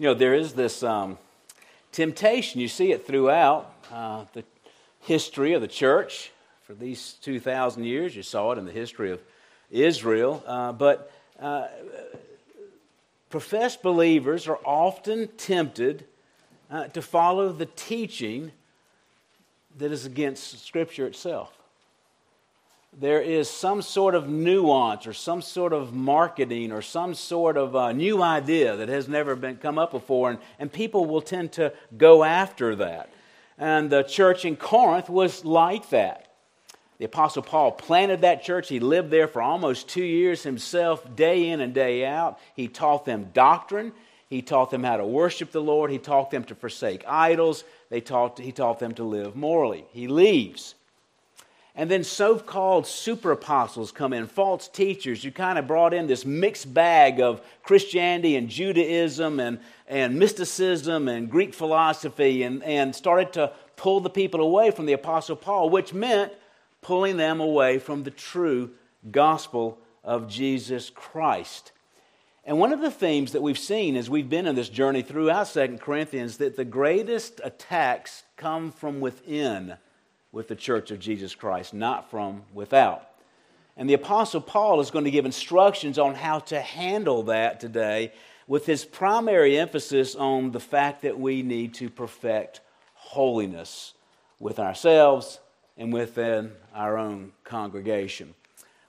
You know, there is this um, temptation. You see it throughout uh, the history of the church for these 2,000 years. You saw it in the history of Israel. Uh, but uh, professed believers are often tempted uh, to follow the teaching that is against Scripture itself there is some sort of nuance or some sort of marketing or some sort of uh, new idea that has never been come up before, and, and people will tend to go after that. And the church in Corinth was like that. The Apostle Paul planted that church. He lived there for almost two years himself, day in and day out. He taught them doctrine. He taught them how to worship the Lord. He taught them to forsake idols. They taught, he taught them to live morally. He leaves. And then so called super apostles come in, false teachers. You kind of brought in this mixed bag of Christianity and Judaism and, and mysticism and Greek philosophy and, and started to pull the people away from the Apostle Paul, which meant pulling them away from the true gospel of Jesus Christ. And one of the themes that we've seen as we've been in this journey throughout Second Corinthians that the greatest attacks come from within with the church of Jesus Christ, not from without. And the Apostle Paul is going to give instructions on how to handle that today, with his primary emphasis on the fact that we need to perfect holiness with ourselves and within our own congregation.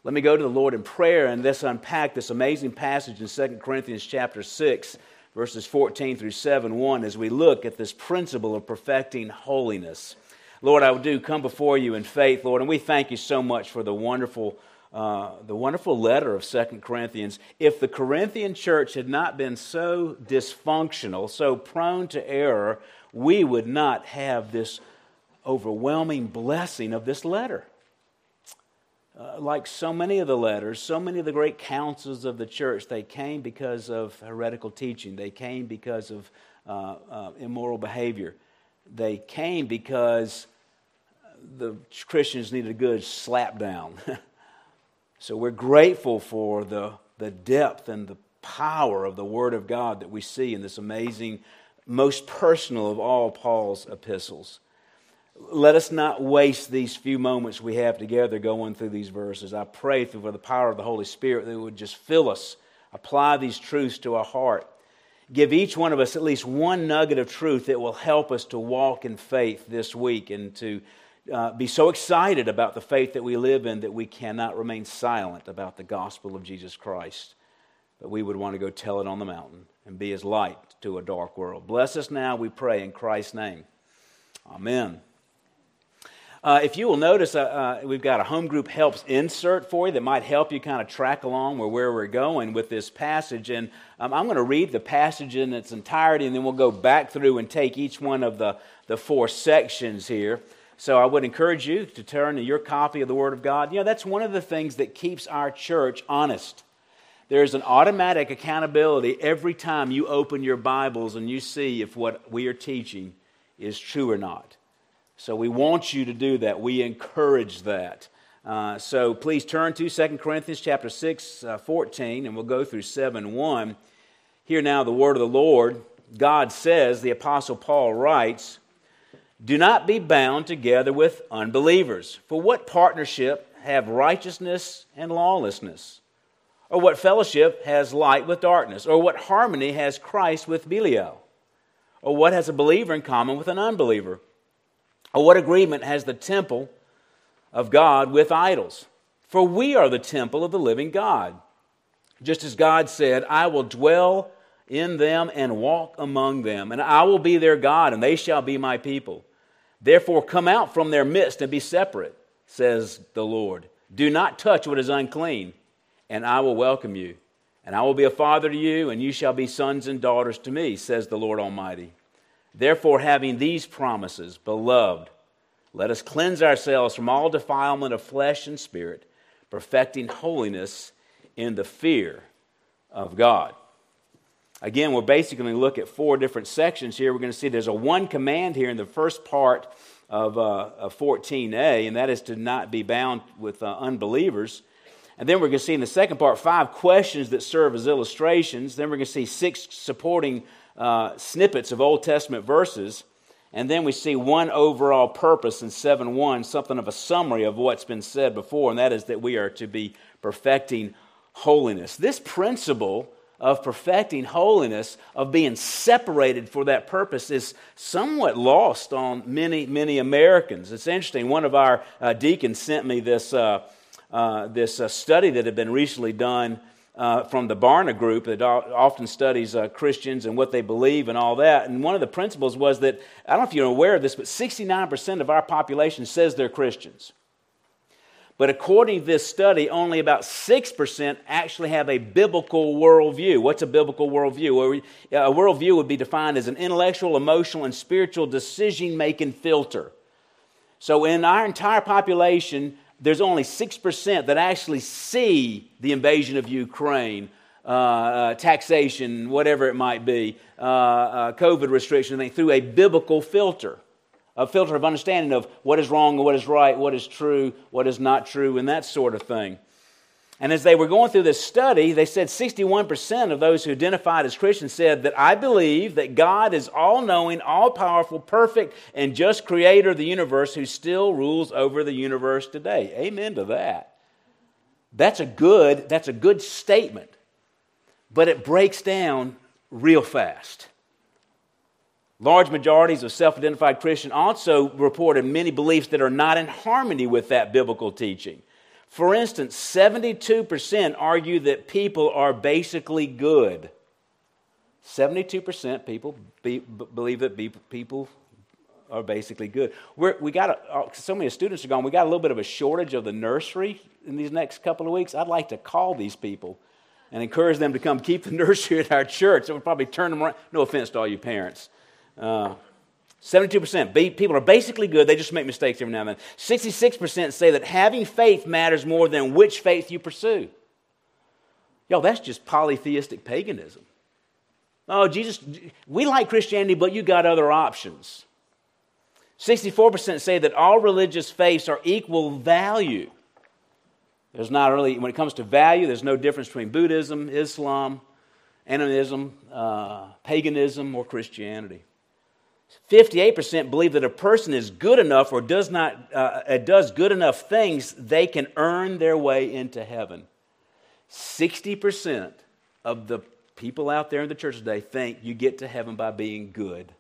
Let me go to the Lord in prayer and let's unpack this amazing passage in 2 Corinthians chapter 6, verses 14 through 7 1 as we look at this principle of perfecting holiness. Lord, I do come before you in faith, Lord, and we thank you so much for the wonderful, uh, the wonderful letter of Second Corinthians. If the Corinthian church had not been so dysfunctional, so prone to error, we would not have this overwhelming blessing of this letter. Uh, like so many of the letters, so many of the great councils of the church, they came because of heretical teaching. They came because of uh, uh immoral behavior they came because the Christians needed a good slap down. so we're grateful for the, the depth and the power of the Word of God that we see in this amazing, most personal of all Paul's epistles. Let us not waste these few moments we have together going through these verses. I pray through the power of the Holy Spirit that it would just fill us, apply these truths to our heart give each one of us at least one nugget of truth that will help us to walk in faith this week and to uh, be so excited about the faith that we live in that we cannot remain silent about the gospel of Jesus Christ. But we would want to go tell it on the mountain and be as light to a dark world. Bless us now, we pray, in Christ's name. Amen. Uh, if you will notice, uh, uh, we've got a home group helps insert for you that might help you kind of track along where, where we're going with this passage. And um, I'm going to read the passage in its entirety, and then we'll go back through and take each one of the, the four sections here. So I would encourage you to turn to your copy of the Word of God. You know, that's one of the things that keeps our church honest. There's an automatic accountability every time you open your Bibles and you see if what we are teaching is true or not. So we want you to do that. We encourage that. Uh, so please turn to 2 Corinthians chapter 6, uh, 14, and we'll go through 7, 1. Hear now the word of the Lord. God says, the Apostle Paul writes, Do not be bound together with unbelievers. For what partnership have righteousness and lawlessness? Or what fellowship has light with darkness? Or what harmony has Christ with Belial? Or what has a believer in common with an unbeliever? Or what agreement has the temple of God with idols? For we are the temple of the living God. Just as God said, I will dwell in them and walk among them, and I will be their God, and they shall be my people. Therefore, come out from their midst and be separate, says the Lord. Do not touch what is unclean, and I will welcome you. And I will be a father to you, and you shall be sons and daughters to me, says the Lord Almighty. Therefore, having these promises, beloved, let us cleanse ourselves from all defilement of flesh and spirit, perfecting holiness in the fear of God. Again, we're basically going to look at four different sections here. We're going to see there's a one command here in the first part of, uh, of 14a, and that is to not be bound with uh, unbelievers. And then we're going to see in the second part five questions that serve as illustrations. Then we're going to see six supporting uh, snippets of Old Testament verses, and then we see one overall purpose in 7 1, something of a summary of what's been said before, and that is that we are to be perfecting holiness. This principle of perfecting holiness, of being separated for that purpose, is somewhat lost on many, many Americans. It's interesting. One of our uh, deacons sent me this, uh, uh, this uh, study that had been recently done. Uh, from the Barna group that often studies uh, Christians and what they believe and all that. And one of the principles was that, I don't know if you're aware of this, but 69% of our population says they're Christians. But according to this study, only about 6% actually have a biblical worldview. What's a biblical worldview? A worldview would be defined as an intellectual, emotional, and spiritual decision making filter. So, in our entire population, there's only 6% that actually see the invasion of Ukraine, uh, uh, taxation, whatever it might be, uh, uh COVID restrictions, through a biblical filter a filter of understanding of what is wrong and what is right, what is true, what is not true, and that sort of thing. And as they were going through this study, they said 61% of those who identified as Christians said that I believe that God is all knowing, all powerful, perfect, and just creator of the universe who still rules over the universe today. Amen to that. That's a good, that's a good statement. But it breaks down real fast. Large majorities of self identified Christians also reported many beliefs that are not in harmony with that biblical teaching. For instance, 72% argue that people are basically good. 72% people be, believe that be, people are basically good. We're, we got a, uh, so many students are gone. We got a little bit of a shortage of the nursery in these next couple of weeks. I'd like to call these people and encourage them to come keep the nursery at our church. It would probably turn them around. No offense to all you parents. Uh, 72% people are basically good, they just make mistakes every now and then. 66% say that having faith matters more than which faith you pursue. Yo, that's just polytheistic paganism. Oh, Jesus, we like Christianity, but you got other options. 64% say that all religious faiths are equal value. There's not really, when it comes to value, there's no difference between Buddhism, Islam, animism, uh, paganism, or Christianity. 58% believe that a person is good enough or does not uh, does good enough things they can earn their way into heaven. 60% of the people out there in the church today think you get to heaven by being good.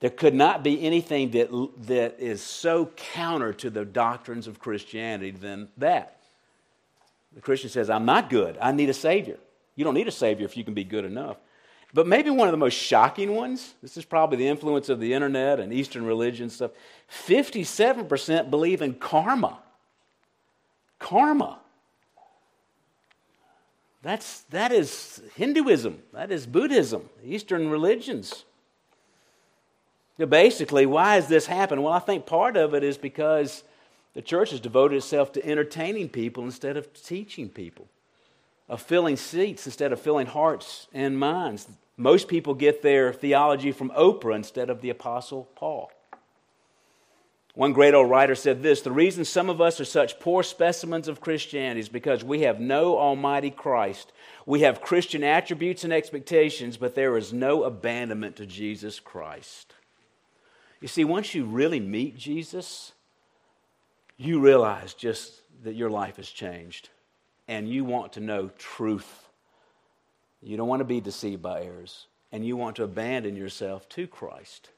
There could not be anything that, that is so counter to the doctrines of christianity than that. The christian says i'm not good. I need a savior. You don't need a savior if you can be good enough but maybe one of the most shocking ones, this is probably the influence of the internet and Eastern religion stuff 57% believe in karma. Karma. That's, that is Hinduism, that is Buddhism, Eastern religions. basically, why has this happened? Well, I think part of it is because the church has devoted itself to entertaining people instead of teaching people of filling seats instead of filling hearts and minds. Most people get their theology from Oprah instead of the Apostle Paul. One great old writer said this The reason some of us are such poor specimens of Christianity is because we have no Almighty Christ. We have Christian attributes and expectations, but there is no abandonment to Jesus Christ. You see, once you really meet Jesus, you realize just that your life has changed and you want to know truth. You don't want to be deceived by errors, and you want to abandon yourself to Christ.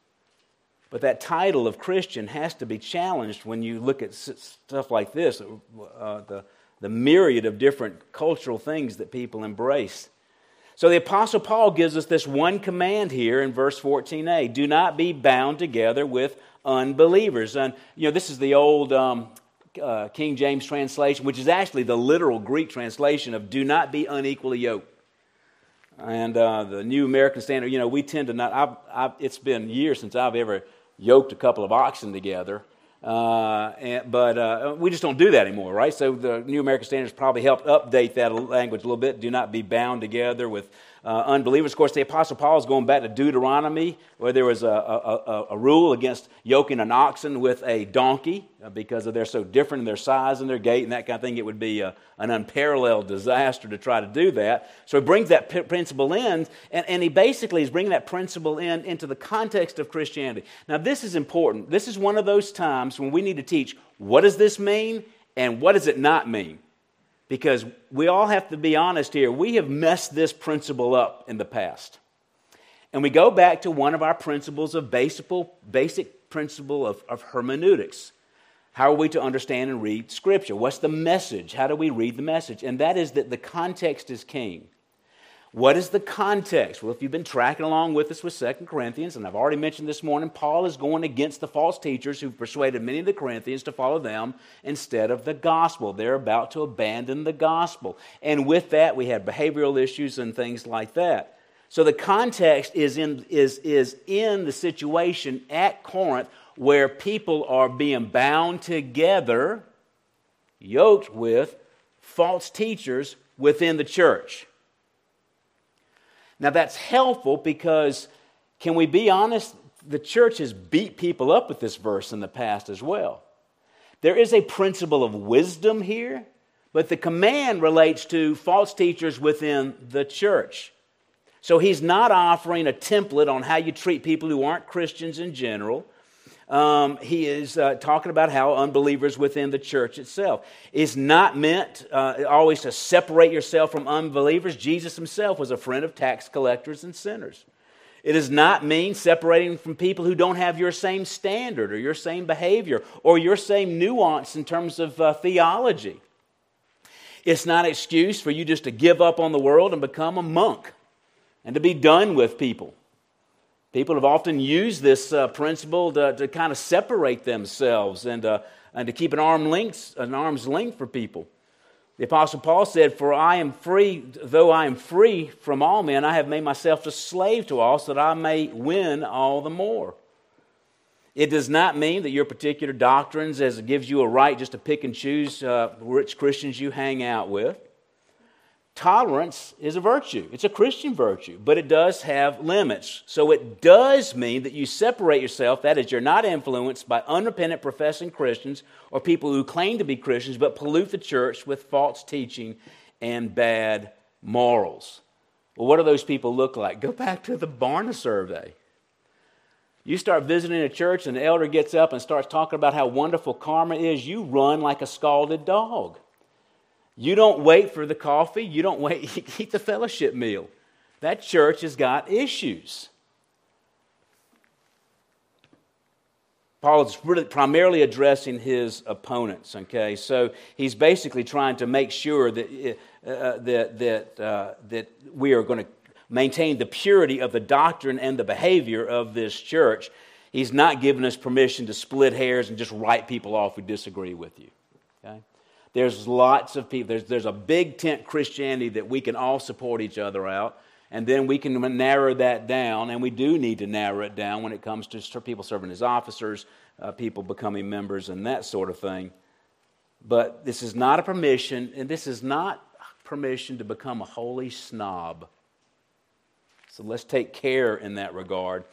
But that title of Christian has to be challenged when you look at stuff like this uh, the, the myriad of different cultural things that people embrace. So the Apostle Paul gives us this one command here in verse 14a do not be bound together with unbelievers. And, you know, this is the old um, uh, King James translation, which is actually the literal Greek translation of do not be unequally yoked. And uh, the New American Standard, you know, we tend to not, I've, I've, it's been years since I've ever yoked a couple of oxen together. Uh, and, but uh, we just don't do that anymore, right? So the New American Standards probably helped update that language a little bit. Do not be bound together with uh, unbelievers. Of course, the Apostle Paul is going back to Deuteronomy, where there was a, a, a rule against yoking an oxen with a donkey uh, because of they're so different in their size and their gait and that kind of thing. It would be a, an unparalleled disaster to try to do that. So he brings that p- principle in, and, and he basically is bringing that principle in into the context of Christianity. Now, this is important. This is one of those times when we need to teach what does this mean and what does it not mean because we all have to be honest here. We have messed this principle up in the past. And we go back to one of our principles of basic, basic principle of, of hermeneutics. How are we to understand and read Scripture? What's the message? How do we read the message? And that is that the context is king. What is the context? Well, if you've been tracking along with us with 2 Corinthians, and I've already mentioned this morning, Paul is going against the false teachers who've persuaded many of the Corinthians to follow them instead of the gospel. They're about to abandon the gospel. And with that, we have behavioral issues and things like that. So the context is in, is, is in the situation at Corinth where people are being bound together, yoked with false teachers within the church. Now, that's helpful because, can we be honest? The church has beat people up with this verse in the past as well. There is a principle of wisdom here, but the command relates to false teachers within the church. So he's not offering a template on how you treat people who aren't Christians in general um, he is uh, talking about how unbelievers within the church itself is not meant uh, always to separate yourself from unbelievers. Jesus himself was a friend of tax collectors and sinners. It does not mean separating from people who don't have your same standard or your same behavior or your same nuance in terms of uh, theology. It's not an excuse for you just to give up on the world and become a monk and to be done with people. People have often used this uh, principle to, to kind of separate themselves and, uh, and to keep an, arm an arm's length for people. The Apostle Paul said, For I am free, though I am free from all men, I have made myself a slave to all, so that I may win all the more. It does not mean that your particular doctrines as it gives you a right just to pick and choose uh, which Christians you hang out with. Tolerance is a virtue. It's a Christian virtue, but it does have limits. So it does mean that you separate yourself, that is, you're not influenced by unrepentant professing Christians or people who claim to be Christians but pollute the church with false teaching and bad morals. Well, what do those people look like? Go back to the Barna survey. You start visiting a church and the elder gets up and starts talking about how wonderful karma is, you run like a scalded dog. You don't wait for the coffee, you don't wait, you eat the fellowship meal. That church has got issues. Paul is really primarily addressing his opponents, okay? So he's basically trying to make sure that, uh, uh that, that, uh, that we are going to maintain the purity of the doctrine and the behavior of this church. He's not giving us permission to split hairs and just write people off who disagree with you? There's lots of people. There's, there's a big tent Christianity that we can all support each other out. And then we can narrow that down, and we do need to narrow it down when it comes to people serving as officers, uh, people becoming members, and that sort of thing. But this is not a permission, and this is not permission to become a holy snob. So let's take care in that regard.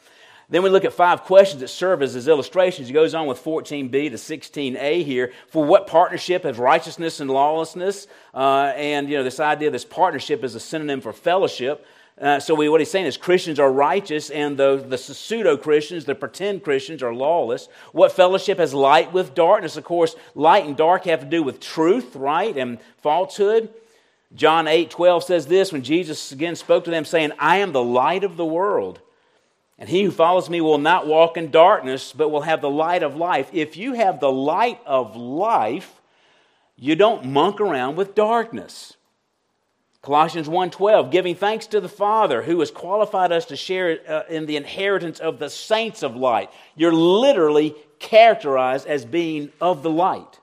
Then we look at five questions that serve as, as illustrations. He goes on with 14b to 16a here. For what partnership has righteousness and lawlessness? Uh, and, you know, this idea, this partnership is a synonym for fellowship. Uh, so we, what he's saying is Christians are righteous, and the, the pseudo Christians, the pretend Christians, are lawless. What fellowship has light with darkness? Of course, light and dark have to do with truth, right, and falsehood. John 8 12 says this when Jesus again spoke to them, saying, I am the light of the world. And he who follows me will not walk in darkness, but will have the light of life. If you have the light of life, you don't monk around with darkness. Colossians 1:12 giving thanks to the Father who has qualified us to share uh, in the inheritance of the saints of light. You're literally characterized as being of the light.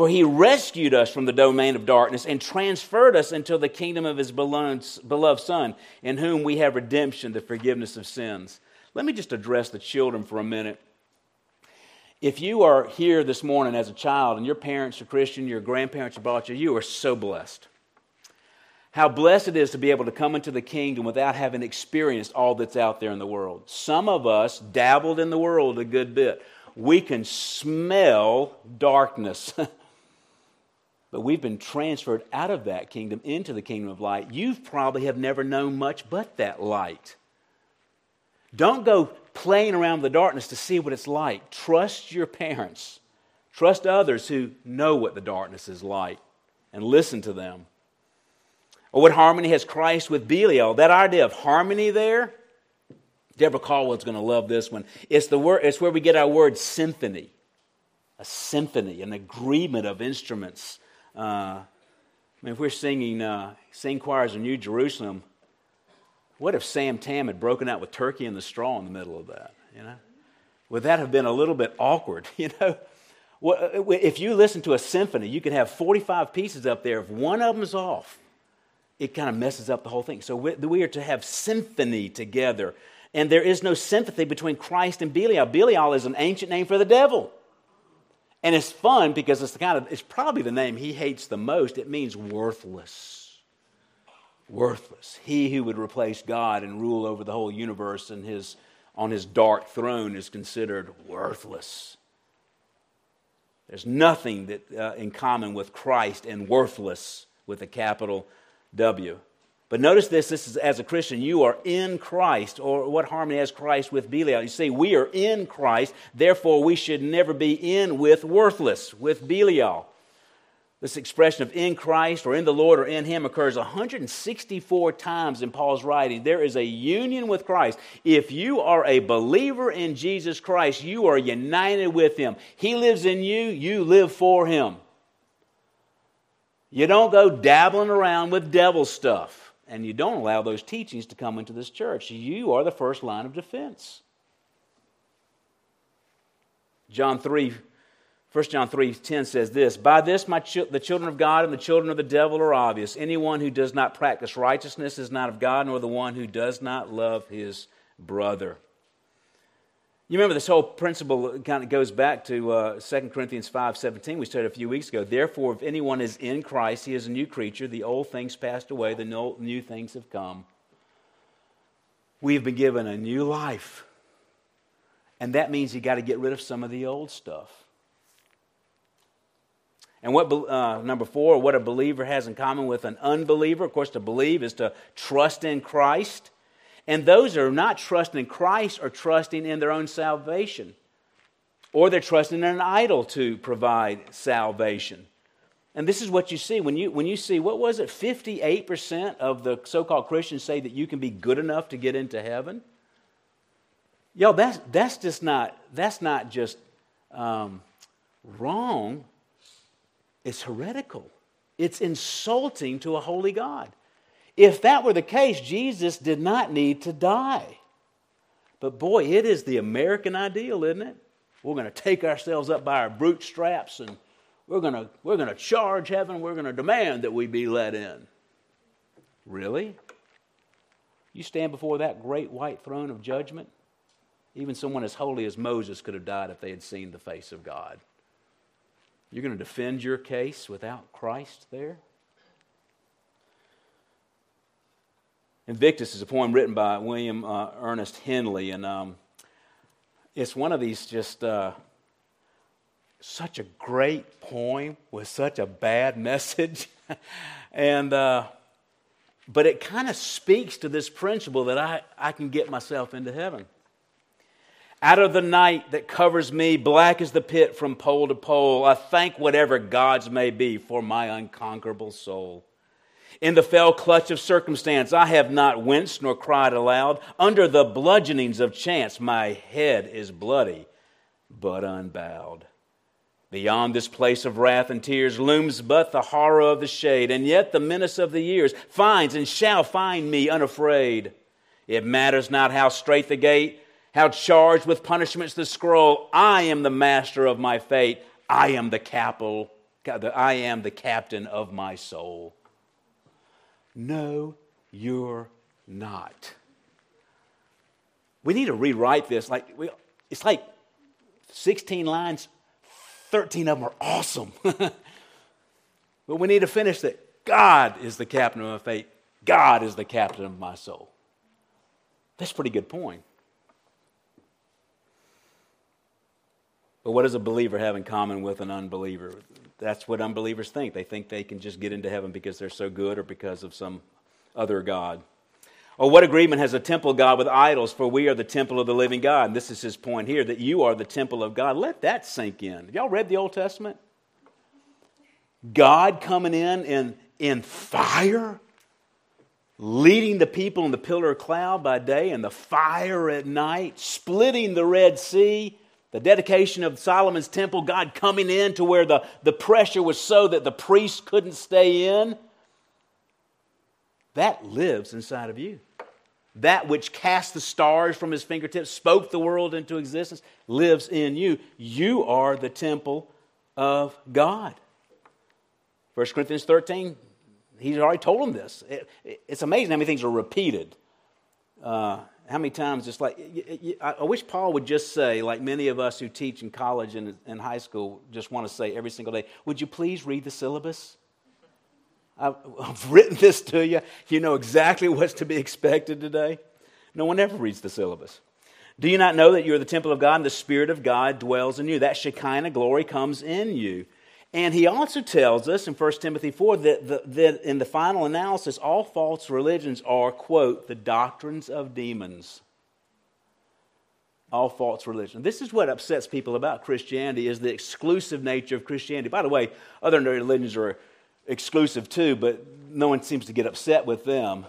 For he rescued us from the domain of darkness and transferred us into the kingdom of his beloved Son, in whom we have redemption, the forgiveness of sins. Let me just address the children for a minute. If you are here this morning as a child and your parents are Christian, your grandparents are brought you, you are so blessed. How blessed it is to be able to come into the kingdom without having experienced all that's out there in the world. Some of us dabbled in the world a good bit. We can smell darkness. but we've been transferred out of that kingdom into the kingdom of light. You probably have never known much but that light. Don't go playing around the darkness to see what it's like. Trust your parents. Trust others who know what the darkness is like and listen to them. Or what harmony has Christ with Belial? That idea of harmony there, Deborah Caldwell's going to love this one. It's, the word, it's where we get our word symphony. A symphony, an agreement of instruments. Uh, I mean, if we're singing, uh, sing choirs in New Jerusalem, what if Sam Tam had broken out with turkey and the straw in the middle of that? You know, would that have been a little bit awkward? You know, if you listen to a symphony, you can have 45 pieces up there. If one of them's off, it kind of messes up the whole thing. So we are to have symphony together. And there is no sympathy between Christ and Belial. Belial is an ancient name for the devil. And it's fun because it's the kind of it's probably the name he hates the most. It means worthless. Worthless. He who would replace God and rule over the whole universe and his on his dark throne is considered worthless. There's nothing that uh, in common with Christ and worthless with a capital W. But notice this this is as a Christian, you are in Christ, or what harmony has Christ with Belial? You see, we are in Christ, therefore we should never be in with worthless, with Belial. This expression of in Christ or in the Lord or in Him occurs 164 times in Paul's writing. There is a union with Christ. If you are a believer in Jesus Christ, you are united with Him. He lives in you, you live for Him. You don't go dabbling around with devil stuff, and you don't allow those teachings to come into this church. You are the first line of defense. John 3, 1 John 3 10 says this By this my ch- the children of God and the children of the devil are obvious. Anyone who does not practice righteousness is not of God, nor the one who does not love his brother. You remember this whole principle kind of goes back to uh, 2 Corinthians 5.17 we studied a few weeks ago. Therefore, if anyone is in Christ, he is a new creature. The old things passed away, the new things have come. We've been given a new life. And that means you got to get rid of some of the old stuff. And what, uh, number four, what a believer has in common with an unbeliever. Of course, to believe is to trust in Christ. And those are not trusting in Christ are trusting in their own salvation, or they're trusting in an idol to provide salvation. And this is what you see when you, when you see, what was it, 58% of the so called Christians say that you can be good enough to get into heaven? Yo, that's, that's just not, that's not just um, wrong, it's heretical. It's insulting to a holy God. If that were the case, Jesus did not need to die. But boy, it is the American ideal, isn't it? We're going to take ourselves up by our bootstraps and we're going to, we're going to charge heaven. We're going to demand that we be let in. Really? You stand before that great white throne of judgment? Even someone as holy as Moses could have died if they had seen the face of God. You're going to defend your case without Christ there? Invictus is a poem written by William uh, Ernest Henley, and um, it's one of these just uh, such a great poem with such a bad message, and uh, but it kind of speaks to this principle that I, I can get myself into heaven. Out of the night that covers me, black as the pit from pole to pole, I thank whatever gods may be for my unconquerable soul. In the fell clutch of circumstance, I have not winced nor cried aloud. Under the bludgeonings of chance, my head is bloody, but unbowed. Beyond this place of wrath and tears looms but the horror of the shade, and yet the menace of the years finds and shall find me unafraid. It matters not how straight the gate, how charged with punishments the scroll. I am the master of my fate. I am the capital. I am the captain of my soul. No, you're not. We need to rewrite this. Like we, it's like 16 lines, 13 of them are awesome. but we need to finish that God is the captain of my faith. God is the captain of my soul. That's a pretty good point. But what does a believer have in common with an unbeliever? That's what unbelievers think. They think they can just get into heaven because they're so good or because of some other God. Or what agreement has a temple God with idols? For we are the temple of the living God. And this is his point here that you are the temple of God. Let that sink in. Have y'all read the Old Testament? God coming in in, in fire, leading the people in the pillar of cloud by day and the fire at night, splitting the Red Sea, the dedication of Solomon's temple, God coming in to where the, the pressure was so that the priests couldn't stay in. That lives inside of you. That which cast the stars from his fingertips, spoke the world into existence, lives in you. You are the temple of God. 1 Corinthians 13, he's already told them this. It, it, it's amazing how many things are repeated. Uh, how many times it's like, I wish Paul would just say, like many of us who teach in college and in high school just want to say every single day, would you please read the syllabus? I've written this to you. You know exactly what's to be expected today. No one ever reads the syllabus. Do you not know that you're the temple of God and the Spirit of God dwells in you? That Shekinah glory comes in you. And he also tells us in 1 Timothy 4 that, the, that in the final analysis, all false religions are, quote, the doctrines of demons. All false religion. This is what upsets people about Christianity is the exclusive nature of Christianity. By the way, other religions are exclusive too, but no one seems to get upset with them.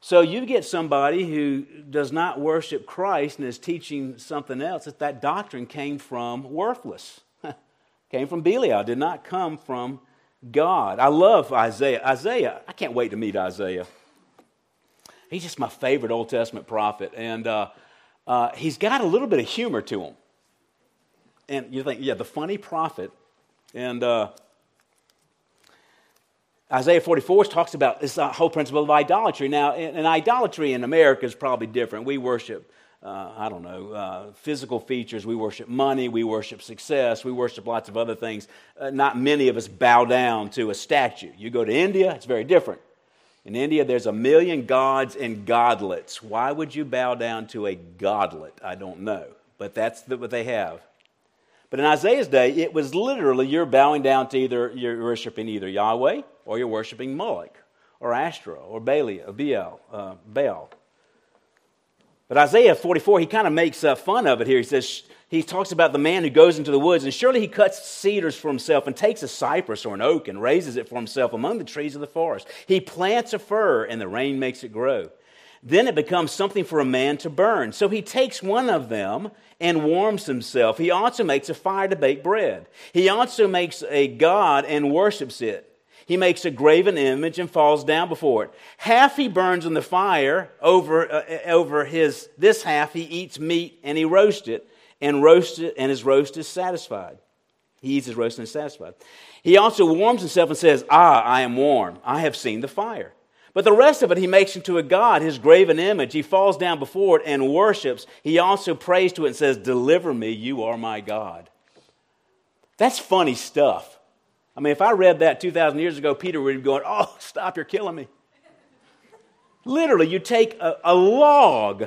So you get somebody who does not worship Christ and is teaching something else that that doctrine came from worthless came from Belial, did not come from God. I love Isaiah. Isaiah, I can't wait to meet Isaiah. He's just my favorite Old Testament prophet. And uh, uh, he's got a little bit of humor to him. And you think, yeah, the funny prophet. And uh, Isaiah 44 talks about this whole principle of idolatry. Now, and idolatry in America is probably different. We worship uh, I don't know, uh, physical features. We worship money. We worship success. We worship lots of other things. Uh, not many of us bow down to a statue. You go to India, it's very different. In India, there's a million gods and godlets. Why would you bow down to a godlet? I don't know. But that's the, what they have. But in Isaiah's day, it was literally you're bowing down to either, you're worshiping either Yahweh or you're worshiping Moloch or Ashtoreth or Baal, or Baal, uh, Baal. But Isaiah 44, he kind of makes uh, fun of it here. He says, he talks about the man who goes into the woods, and surely he cuts cedars for himself and takes a cypress or an oak and raises it for himself among the trees of the forest. He plants a fir, and the rain makes it grow. Then it becomes something for a man to burn. So he takes one of them and warms himself. He also makes a fire to bake bread. He also makes a god and worships it. He makes a graven image and falls down before it. Half he burns in the fire over, uh, uh, over his, this half he eats meat and he roasts it and roasts it and his roast is satisfied. He eats his roast and is satisfied. He also warms himself and says, Ah, I am warm. I have seen the fire. But the rest of it he makes into a god, his graven image. He falls down before it and worships. He also prays to it and says, Deliver me, you are my God. That's funny stuff. I mean, if I read that 2,000 years ago, Peter would be going, Oh, stop, you're killing me. Literally, you take a, a log,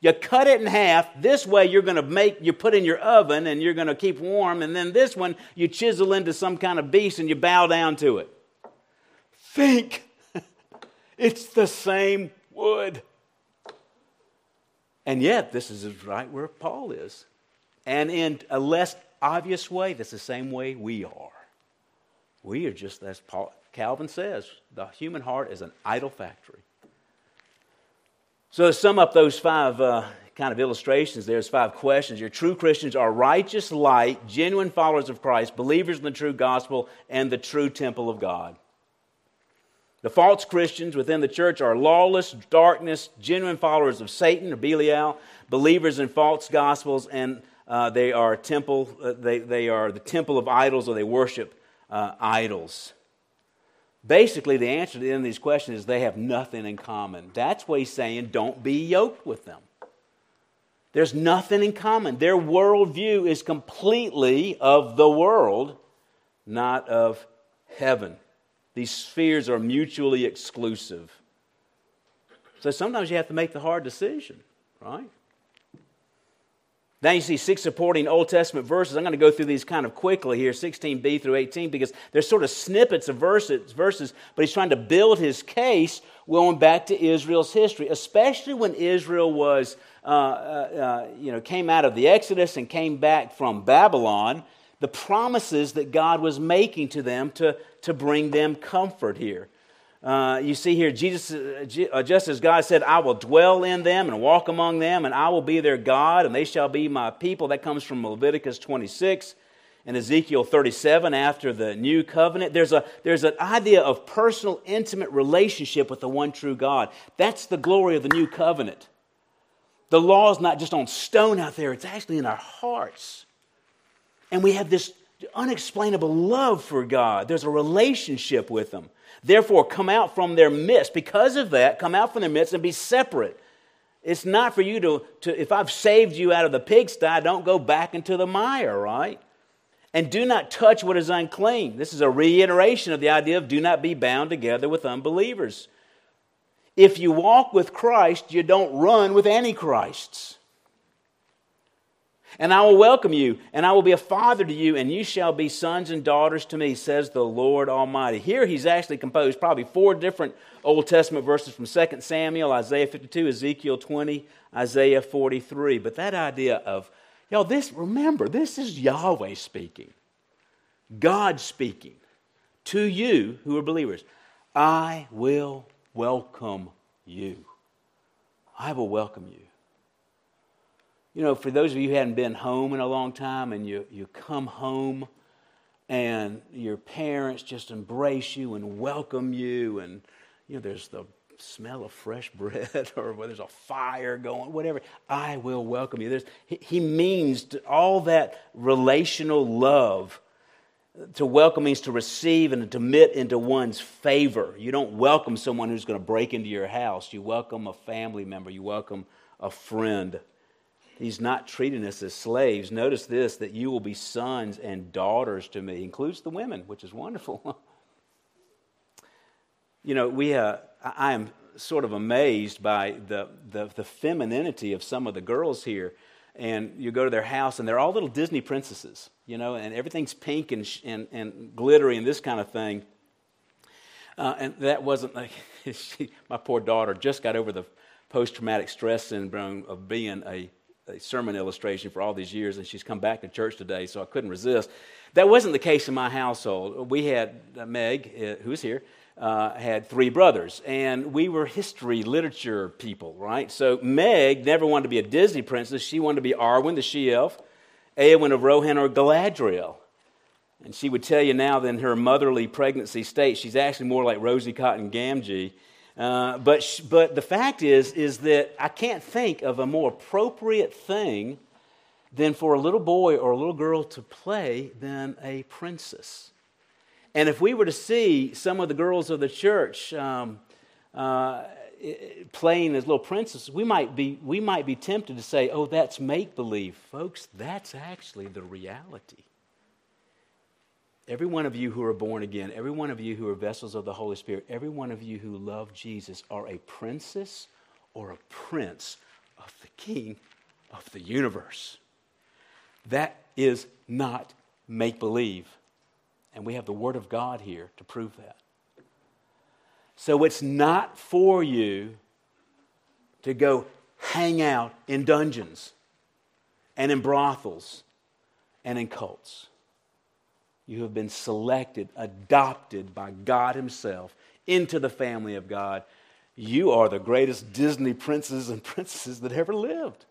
you cut it in half. This way, you're going to make, you put in your oven and you're going to keep warm. And then this one, you chisel into some kind of beast and you bow down to it. Think, it's the same wood. And yet, this is right where Paul is. And in a less obvious way, that's the same way we are. We are just, as Paul, Calvin says, the human heart is an idol factory. So to sum up those five uh, kind of illustrations, there's five questions. Your true Christians are righteous light, genuine followers of Christ, believers in the true gospel, and the true temple of God. The false Christians within the church are lawless, darkness, genuine followers of Satan or Belial, believers in false gospels, and uh, they are temple. Uh, they, they are the temple of idols, or they worship uh, idols? Basically, the answer to the end of these questions is they have nothing in common. That's why he's saying don't be yoked with them. There's nothing in common. Their worldview is completely of the world, not of heaven. These spheres are mutually exclusive. So sometimes you have to make the hard decision, right? Now you see six supporting Old Testament verses. I'm going to go through these kind of quickly here, 16b through 18, because they're sort of snippets of verses, verses, but he's trying to build his case going back to Israel's history, especially when Israel was, uh, uh, uh, you know, came out of the Exodus and came back from Babylon. The promises that God was making to them to, to bring them comfort here. Uh, you see here, Jesus, uh, uh, just as God said, I will dwell in them and walk among them, and I will be their God, and they shall be my people. That comes from Leviticus 26 and Ezekiel 37 after the new covenant. There's, a, there's an idea of personal, intimate relationship with the one true God. That's the glory of the new covenant. The law is not just on stone out there, it's actually in our hearts. And we have this unexplainable love for God. There's a relationship with Him. Therefore, come out from their midst. Because of that, come out from their midst and be separate. It's not for you to, to if I've saved you out of the pigsty, don't go back into the mire, right? And do not touch what is unclean. This is a reiteration of the idea of do not be bound together with unbelievers. If you walk with Christ, you don't run with antichrists. And I will welcome you, and I will be a father to you, and you shall be sons and daughters to me, says the Lord Almighty. Here he's actually composed probably four different Old Testament verses from 2 Samuel, Isaiah 52, Ezekiel 20, Isaiah 43. But that idea of, y'all, this, remember, this is Yahweh speaking, God speaking to you who are believers. I will welcome you. I will welcome you you know, for those of you who hadn't been home in a long time and you, you come home and your parents just embrace you and welcome you, and, you know, there's the smell of fresh bread or whether there's a fire going, whatever, I will welcome you. There's, he means all that relational love. To welcome means to receive and to admit into one's favor. You don't welcome someone who's going to break into your house. You welcome a family member. You welcome a friend. He's not treating us as slaves. Notice this that you will be sons and daughters to me, includes the women, which is wonderful. you know, we, uh, I am sort of amazed by the, the, the femininity of some of the girls here. And you go to their house, and they're all little Disney princesses, you know, and everything's pink and, and, and glittery and this kind of thing. Uh, and that wasn't like, she, my poor daughter just got over the post traumatic stress syndrome of being a a sermon illustration for all these years, and she's come back to church today, so I couldn't resist. That wasn't the case in my household. We had uh, Meg, uh, who's here, uh, had three brothers, and we were history, literature people, right? So Meg never wanted to be a Disney princess. She wanted to be Arwen, the she elf, Eowyn of Rohan, or Galadriel. And she would tell you now that in her motherly pregnancy state, she's actually more like Rosie Cotton Gamgee uh, but, sh- but the fact is, is that I can't think of a more appropriate thing than for a little boy or a little girl to play than a princess. And if we were to see some of the girls of the church um, uh, playing as little princesses, we might, be, we might be tempted to say, oh, that's make believe. Folks, that's actually the reality. Every one of you who are born again, every one of you who are vessels of the Holy Spirit, every one of you who love Jesus are a princess or a prince of the King of the universe. That is not make believe. And we have the Word of God here to prove that. So it's not for you to go hang out in dungeons and in brothels and in cults. You have been selected, adopted by God Himself into the family of God. You are the greatest Disney princes and princesses that ever lived.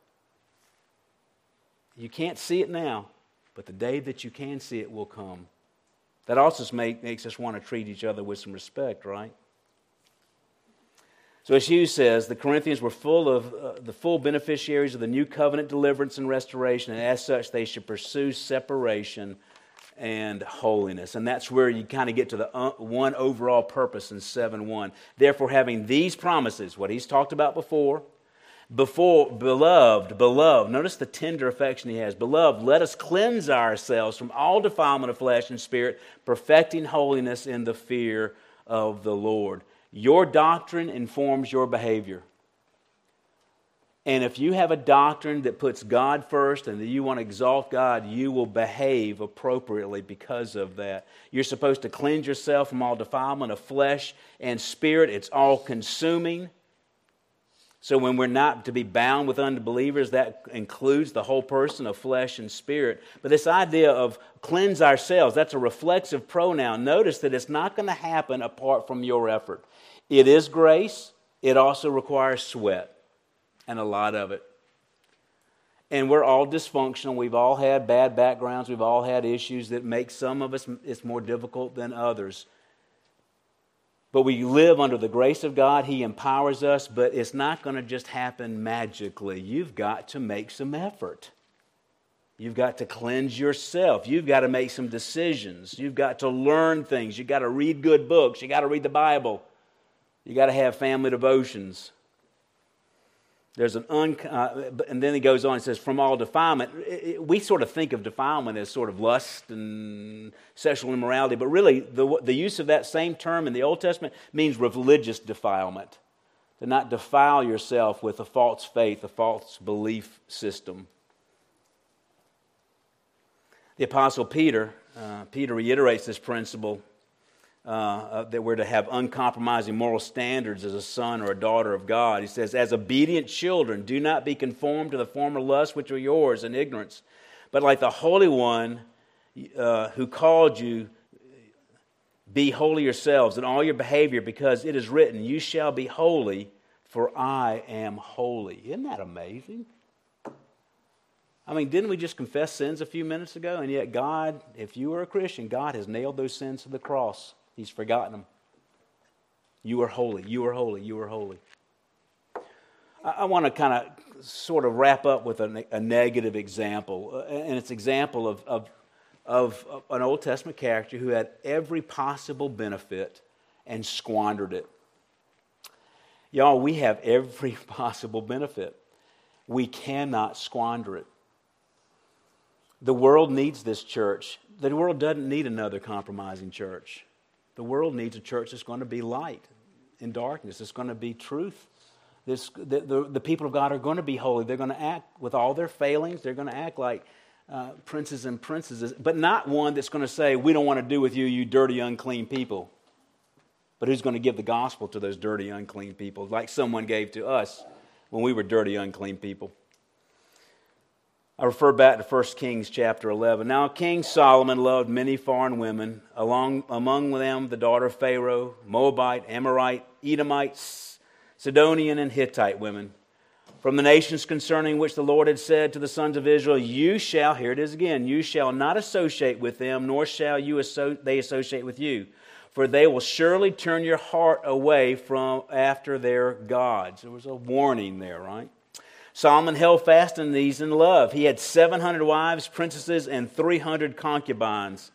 You can't see it now, but the day that you can see it will come. That also make, makes us want to treat each other with some respect, right? So, as Hughes says, the Corinthians were full of uh, the full beneficiaries of the new covenant deliverance and restoration, and as such, they should pursue separation and holiness. And that's where you kind of get to the uh, one overall purpose in 7 1. Therefore, having these promises, what he's talked about before, before, beloved, beloved, notice the tender affection he has. Beloved, let us cleanse ourselves from all defilement of flesh and spirit, perfecting holiness in the fear of the Lord. Your doctrine informs your behavior. And if you have a doctrine that puts God first and that you want to exalt God, you will behave appropriately because of that. You're supposed to cleanse yourself from all defilement of flesh and spirit. It's all consuming. So when we're not to be bound with unbelievers, that includes the whole person of flesh and spirit. But this idea of cleanse ourselves, that's a reflexive pronoun. Notice that it's not going to happen apart from your effort. It is grace, it also requires sweat and a lot of it. And we're all dysfunctional. We've all had bad backgrounds. We've all had issues that make some of us it's more difficult than others. But we live under the grace of God. He empowers us, but it's not going to just happen magically. You've got to make some effort. You've got to cleanse yourself. You've got to make some decisions. You've got to learn things. You've got to read good books. You've got to read the Bible. You've got to have family devotions. There's an un, uh, and then he goes on and says, from all defilement. It, it, we sort of think of defilement as sort of lust and sexual immorality, but really the, the use of that same term in the Old Testament means religious defilement. To not defile yourself with a false faith, a false belief system. The Apostle Peter, uh, Peter reiterates this principle uh, uh, that we're to have uncompromising moral standards as a son or a daughter of God. He says, As obedient children, do not be conformed to the former lusts which are yours in ignorance, but like the Holy One uh, who called you, be holy yourselves in all your behavior, because it is written, You shall be holy, for I am holy. Isn't that amazing? I mean, didn't we just confess sins a few minutes ago? And yet, God, if you are a Christian, God has nailed those sins to the cross. He's forgotten them. You are holy. You are holy. You are holy. I, I want to kind of sort of wrap up with a, a negative example, uh, and it's example of, of, of an Old Testament character who had every possible benefit and squandered it. Y'all, we have every possible benefit. We cannot squander it. The world needs this church. The world doesn't need another compromising church. The world needs a church that's going to be light in darkness, it's going to be truth. This, the, the, the, people of God are going to be holy. They're going to act with all their failings. They're going to act like uh, princes and princesses, but not one that's going to say, We don't want to do with you, you dirty, unclean people. But who's going to give the gospel to those dirty, unclean people, like someone gave to us when we were dirty, unclean people? I refer back to 1 Kings chapter 11. Now, King Solomon loved many foreign women, along, among them the daughter of Pharaoh, Moabite, Amorite, Edomite, Sidonian, and Hittite women. From the nations concerning which the Lord had said to the sons of Israel, You shall, here it is again, you shall not associate with them, nor shall you asso- they associate with you. For they will surely turn your heart away from after their gods. There was a warning there, right? Solomon held fast in these in love. He had 700 wives, princesses, and 300 concubines.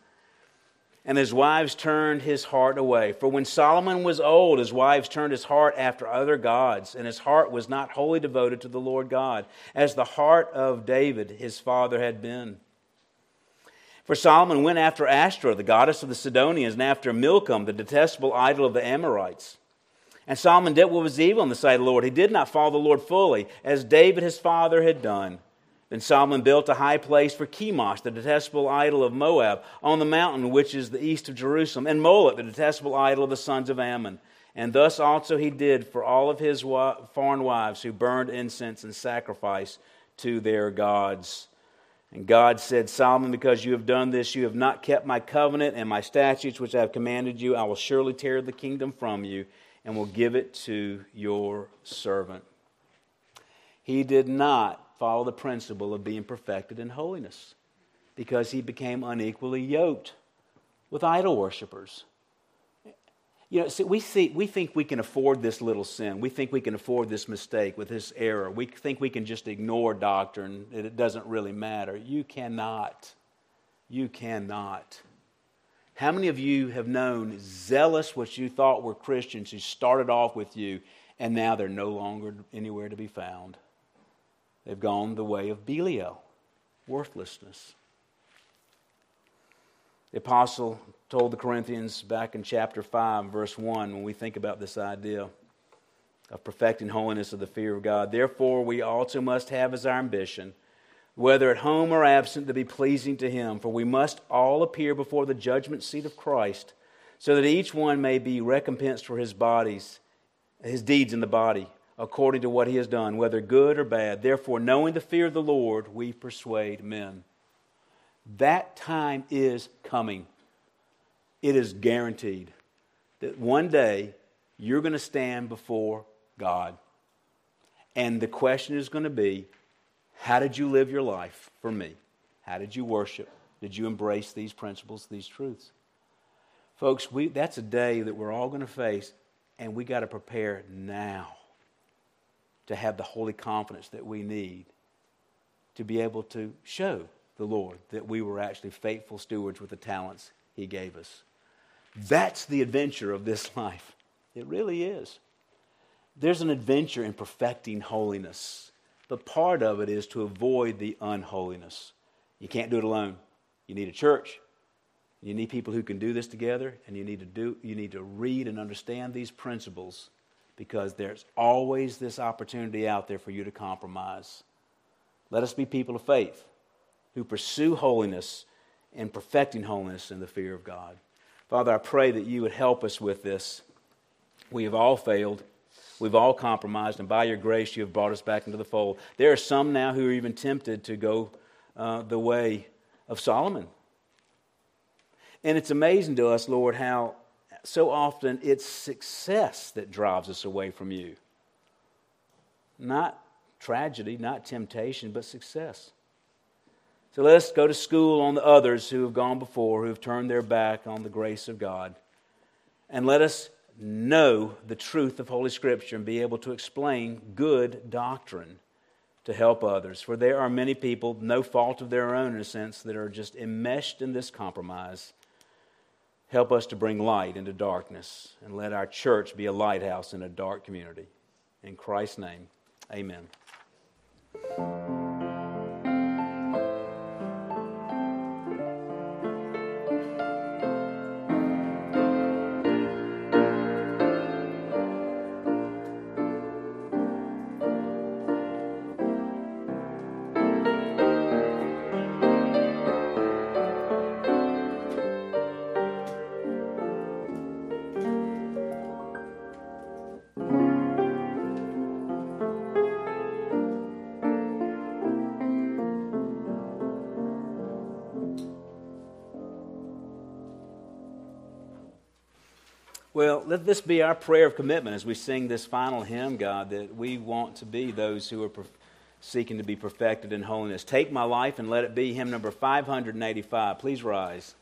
And his wives turned his heart away. For when Solomon was old, his wives turned his heart after other gods, and his heart was not wholly devoted to the Lord God, as the heart of David, his father, had been. For Solomon went after Ashtoreth, the goddess of the Sidonians, and after Milcom, the detestable idol of the Amorites. And Solomon did what was evil in the sight of the Lord. He did not follow the Lord fully, as David his father had done. Then Solomon built a high place for Chemosh, the detestable idol of Moab, on the mountain which is the east of Jerusalem, and Moloch, the detestable idol of the sons of Ammon. And thus also he did for all of his foreign wives who burned incense and sacrifice to their gods. And God said, Solomon, because you have done this, you have not kept my covenant and my statutes which I have commanded you, I will surely tear the kingdom from you and will give it to your servant. He did not follow the principle of being perfected in holiness because he became unequally yoked with idol worshippers. You know, see, we, see, we think we can afford this little sin. We think we can afford this mistake with this error. We think we can just ignore doctrine, it doesn't really matter. You cannot. You cannot. How many of you have known zealous, what you thought were Christians, who started off with you and now they're no longer anywhere to be found? They've gone the way of Belial, worthlessness. The apostle told the Corinthians back in chapter 5, verse 1, when we think about this idea of perfecting holiness of the fear of God. Therefore, we also must have as our ambition, whether at home or absent, to be pleasing to Him. For we must all appear before the judgment seat of Christ, so that each one may be recompensed for his bodies, his deeds in the body, according to what he has done, whether good or bad. Therefore, knowing the fear of the Lord, we persuade men. That time is coming. It is guaranteed that one day you're going to stand before God. And the question is going to be how did you live your life for me? How did you worship? Did you embrace these principles, these truths? Folks, we, that's a day that we're all going to face, and we got to prepare now to have the holy confidence that we need to be able to show the Lord that we were actually faithful stewards with the talents He gave us. That's the adventure of this life. It really is. There's an adventure in perfecting holiness, but part of it is to avoid the unholiness. You can't do it alone. You need a church. You need people who can do this together, and you need to do you need to read and understand these principles because there's always this opportunity out there for you to compromise. Let us be people of faith who pursue holiness and perfecting holiness in the fear of God. Father, I pray that you would help us with this. We have all failed. We've all compromised, and by your grace, you have brought us back into the fold. There are some now who are even tempted to go uh, the way of Solomon. And it's amazing to us, Lord, how so often it's success that drives us away from you. Not tragedy, not temptation, but success. So let us go to school on the others who have gone before, who have turned their back on the grace of God. And let us know the truth of Holy Scripture and be able to explain good doctrine to help others. For there are many people, no fault of their own in a sense, that are just enmeshed in this compromise. Help us to bring light into darkness and let our church be a lighthouse in a dark community. In Christ's name, amen. Let this be our prayer of commitment as we sing this final hymn, God, that we want to be those who are seeking to be perfected in holiness. Take my life and let it be hymn number 585. Please rise.